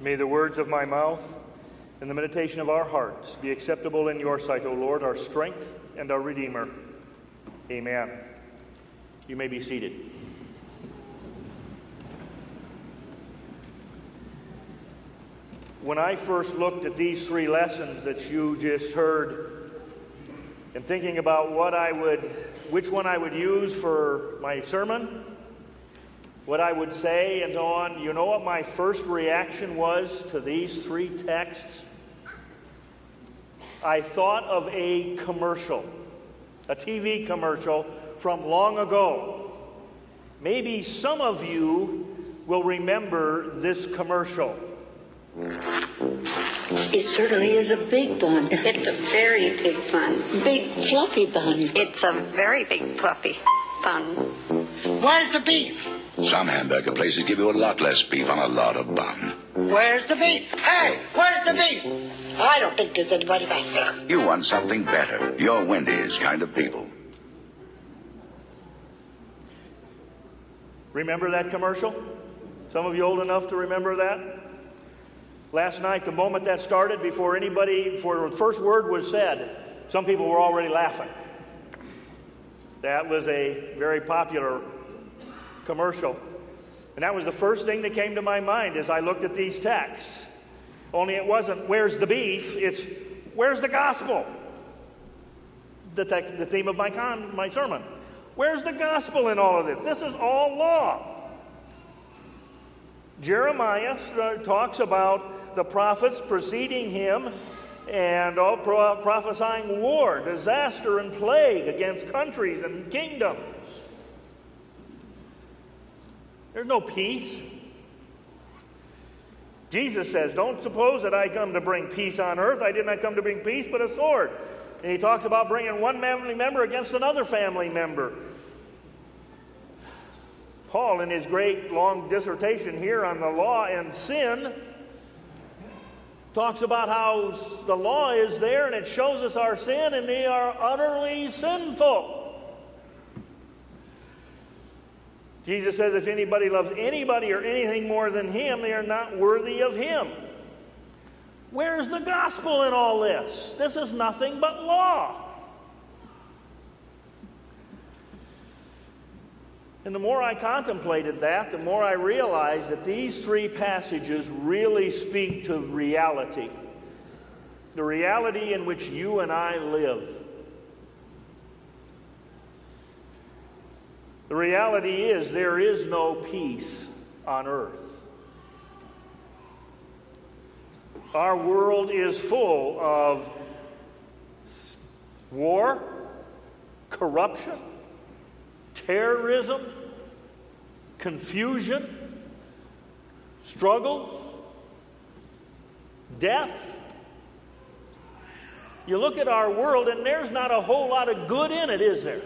May the words of my mouth and the meditation of our hearts be acceptable in your sight, O Lord, our strength and our Redeemer. Amen. You may be seated. When I first looked at these three lessons that you just heard, and thinking about what I would, which one I would use for my sermon, what I would say, and so on, you know what my first reaction was to these three texts? I thought of a commercial, a TV commercial from long ago. Maybe some of you will remember this commercial. It certainly is a big bun. It's a very big bun. Big fluffy bun. It's a very big fluffy bun. Where's the beef? Some hamburger places give you a lot less beef on a lot of bun. Where's the beef? Hey, where's the beef? I don't think there's anybody back there. You want something better. You're Wendy's kind of people. Remember that commercial? Some of you old enough to remember that? Last night, the moment that started, before anybody, before the first word was said, some people were already laughing. That was a very popular commercial. And that was the first thing that came to my mind as I looked at these texts. Only it wasn't, where's the beef? It's, where's the gospel? The, te- the theme of my, con- my sermon. Where's the gospel in all of this? This is all law. Jeremiah uh, talks about the prophets preceding him and all pro- prophesying war, disaster, and plague against countries and kingdoms. There's no peace. Jesus says, Don't suppose that I come to bring peace on earth. I did not come to bring peace, but a sword. And he talks about bringing one family member against another family member. Paul, in his great long dissertation here on the law and sin, talks about how the law is there and it shows us our sin and we are utterly sinful. Jesus says, if anybody loves anybody or anything more than him, they are not worthy of him. Where's the gospel in all this? This is nothing but law. And the more I contemplated that, the more I realized that these three passages really speak to reality. The reality in which you and I live. The reality is there is no peace on earth. Our world is full of war, corruption, terrorism, confusion, struggles, death. You look at our world, and there's not a whole lot of good in it, is there?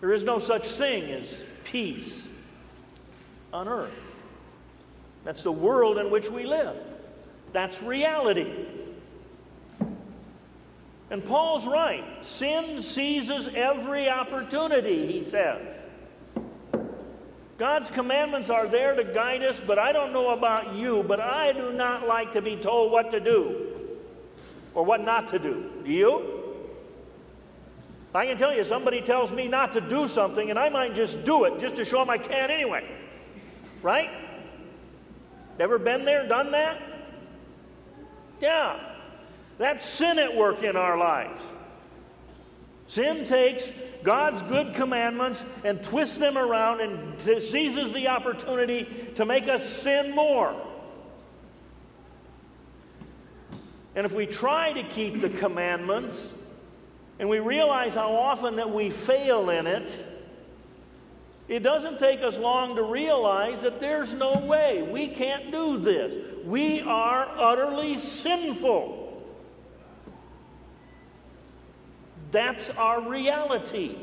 There is no such thing as peace on earth. That's the world in which we live. That's reality. And Paul's right. Sin seizes every opportunity, he says. God's commandments are there to guide us, but I don't know about you, but I do not like to be told what to do or what not to do. Do you? I can tell you, somebody tells me not to do something, and I might just do it just to show them I can anyway. Right? Ever been there, done that? Yeah. That's sin at work in our lives. Sin takes God's good commandments and twists them around and seizes the opportunity to make us sin more. And if we try to keep the commandments and we realize how often that we fail in it, it doesn't take us long to realize that there's no way. We can't do this. We are utterly sinful. That's our reality.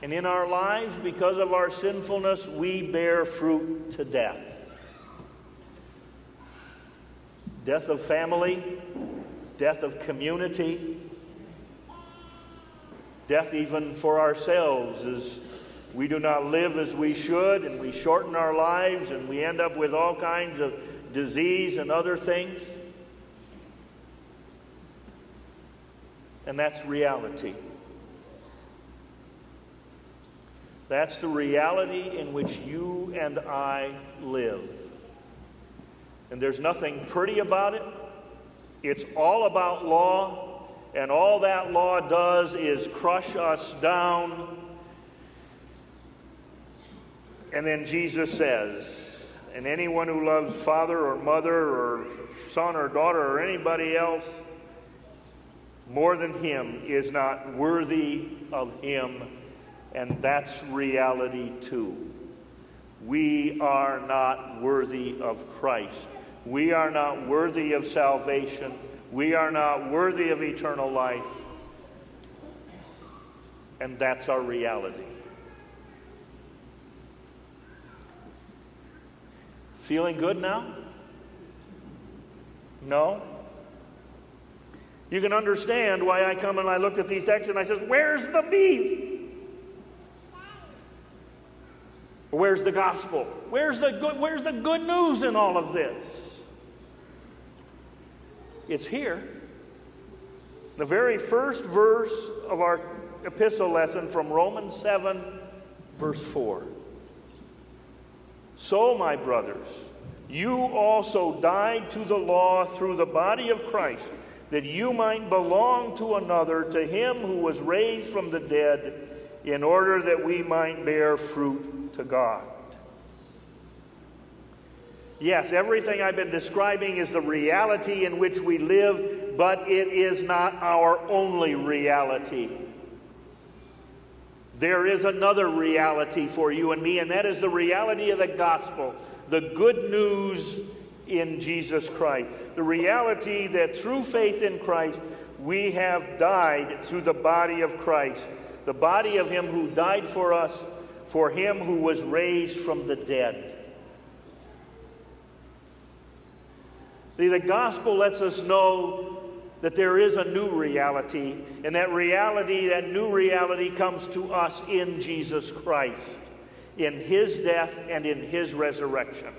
And in our lives, because of our sinfulness, we bear fruit to death death of family, death of community, death even for ourselves as we do not live as we should, and we shorten our lives, and we end up with all kinds of disease and other things. And that's reality. That's the reality in which you and I live. And there's nothing pretty about it. It's all about law, and all that law does is crush us down. And then Jesus says, and anyone who loves father or mother or son or daughter or anybody else more than him is not worthy of him. And that's reality too. We are not worthy of Christ. We are not worthy of salvation. We are not worthy of eternal life. And that's our reality. Feeling good now? No? You can understand why I come and I looked at these texts and I says, "Where's the beef? Where's the gospel? Where's the good, where's the good news in all of this?" It's here. The very first verse of our epistle lesson from Romans 7 verse 4. So, my brothers, you also died to the law through the body of Christ that you might belong to another, to him who was raised from the dead, in order that we might bear fruit to God. Yes, everything I've been describing is the reality in which we live, but it is not our only reality. There is another reality for you and me, and that is the reality of the gospel, the good news in Jesus Christ. The reality that through faith in Christ, we have died through the body of Christ, the body of Him who died for us, for Him who was raised from the dead. The, the gospel lets us know that there is a new reality, and that reality, that new reality, comes to us in Jesus Christ, in His death and in His resurrection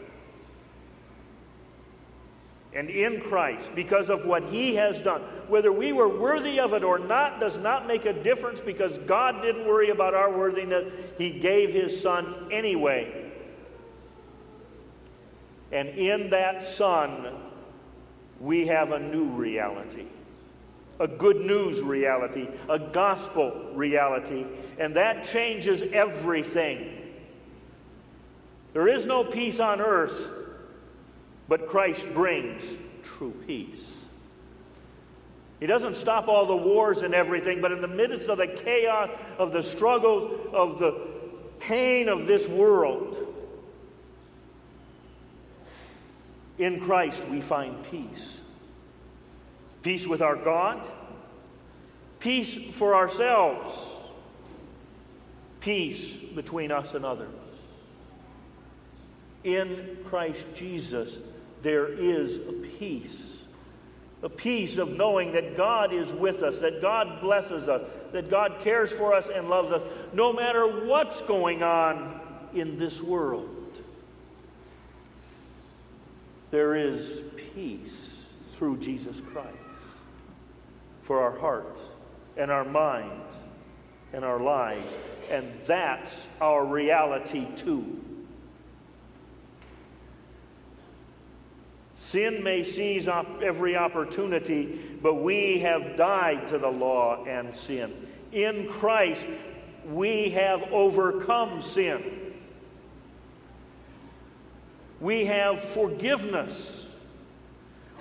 and in Christ because of what He has done. Whether we were worthy of it or not does not make a difference because God didn't worry about our worthiness. He gave His Son anyway. And in that Son, we have a new reality. A good news reality, a gospel reality, and that changes everything. There is no peace on earth but Christ brings true peace. He doesn't stop all the wars and everything, but in the midst of the chaos, of the struggles, of the pain of this world, in Christ we find peace. Peace with our God, peace for ourselves, peace between us and others. In Christ Jesus, there is a peace. A peace of knowing that God is with us, that God blesses us, that God cares for us and loves us, no matter what's going on in this world. There is peace through Jesus Christ for our hearts and our minds and our lives. And that's our reality too. Sin may seize up every opportunity, but we have died to the law and sin. In Christ, we have overcome sin. We have forgiveness.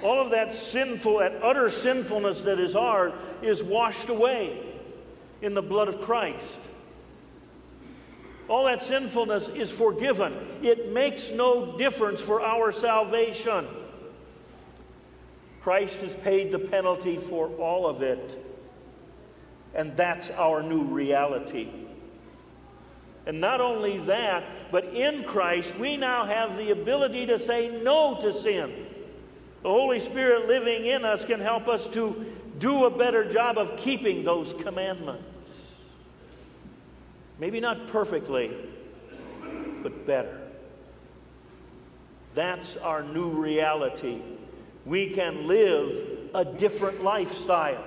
All of that sinful, that utter sinfulness that is ours, is washed away in the blood of Christ. All that sinfulness is forgiven. It makes no difference for our salvation. Christ has paid the penalty for all of it. And that's our new reality. And not only that, but in Christ, we now have the ability to say no to sin. The Holy Spirit living in us can help us to do a better job of keeping those commandments. Maybe not perfectly, but better. That's our new reality. We can live a different lifestyle.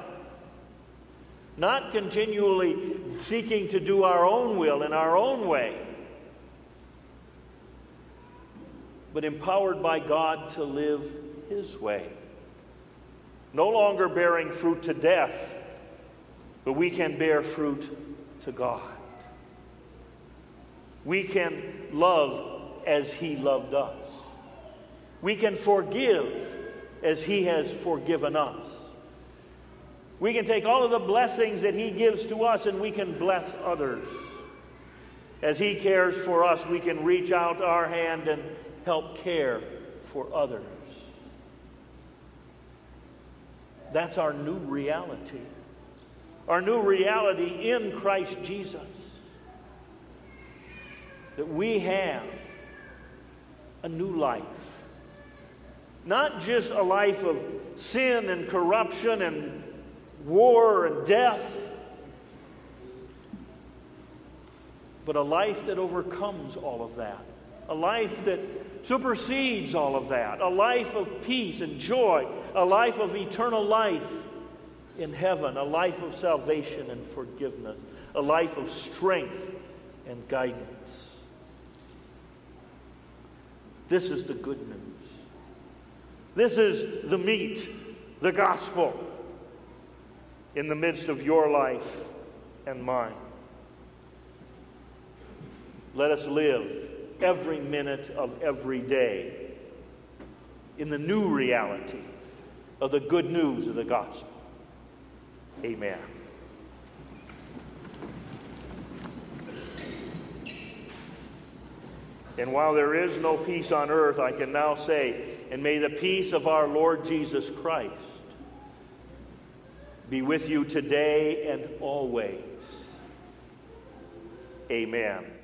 Not continually seeking to do our own will in our own way, but empowered by God to live His way. No longer bearing fruit to death, but we can bear fruit to God. We can love as He loved us. We can forgive as He has forgiven us. We can take all of the blessings that He gives to us and we can bless others. As He cares for us, we can reach out our hand and help care for others. That's our new reality. Our new reality in Christ Jesus. That we have a new life. Not just a life of sin and corruption and war and death, but a life that overcomes all of that. A life that supersedes all of that. A life of peace and joy. A life of eternal life in heaven. A life of salvation and forgiveness. A life of strength and guidance. This is the good news. This is the meat, the gospel in the midst of your life and mine. Let us live every minute of every day in the new reality of the good news of the gospel. Amen. And while there is no peace on earth, I can now say, and may the peace of our Lord Jesus Christ be with you today and always. Amen.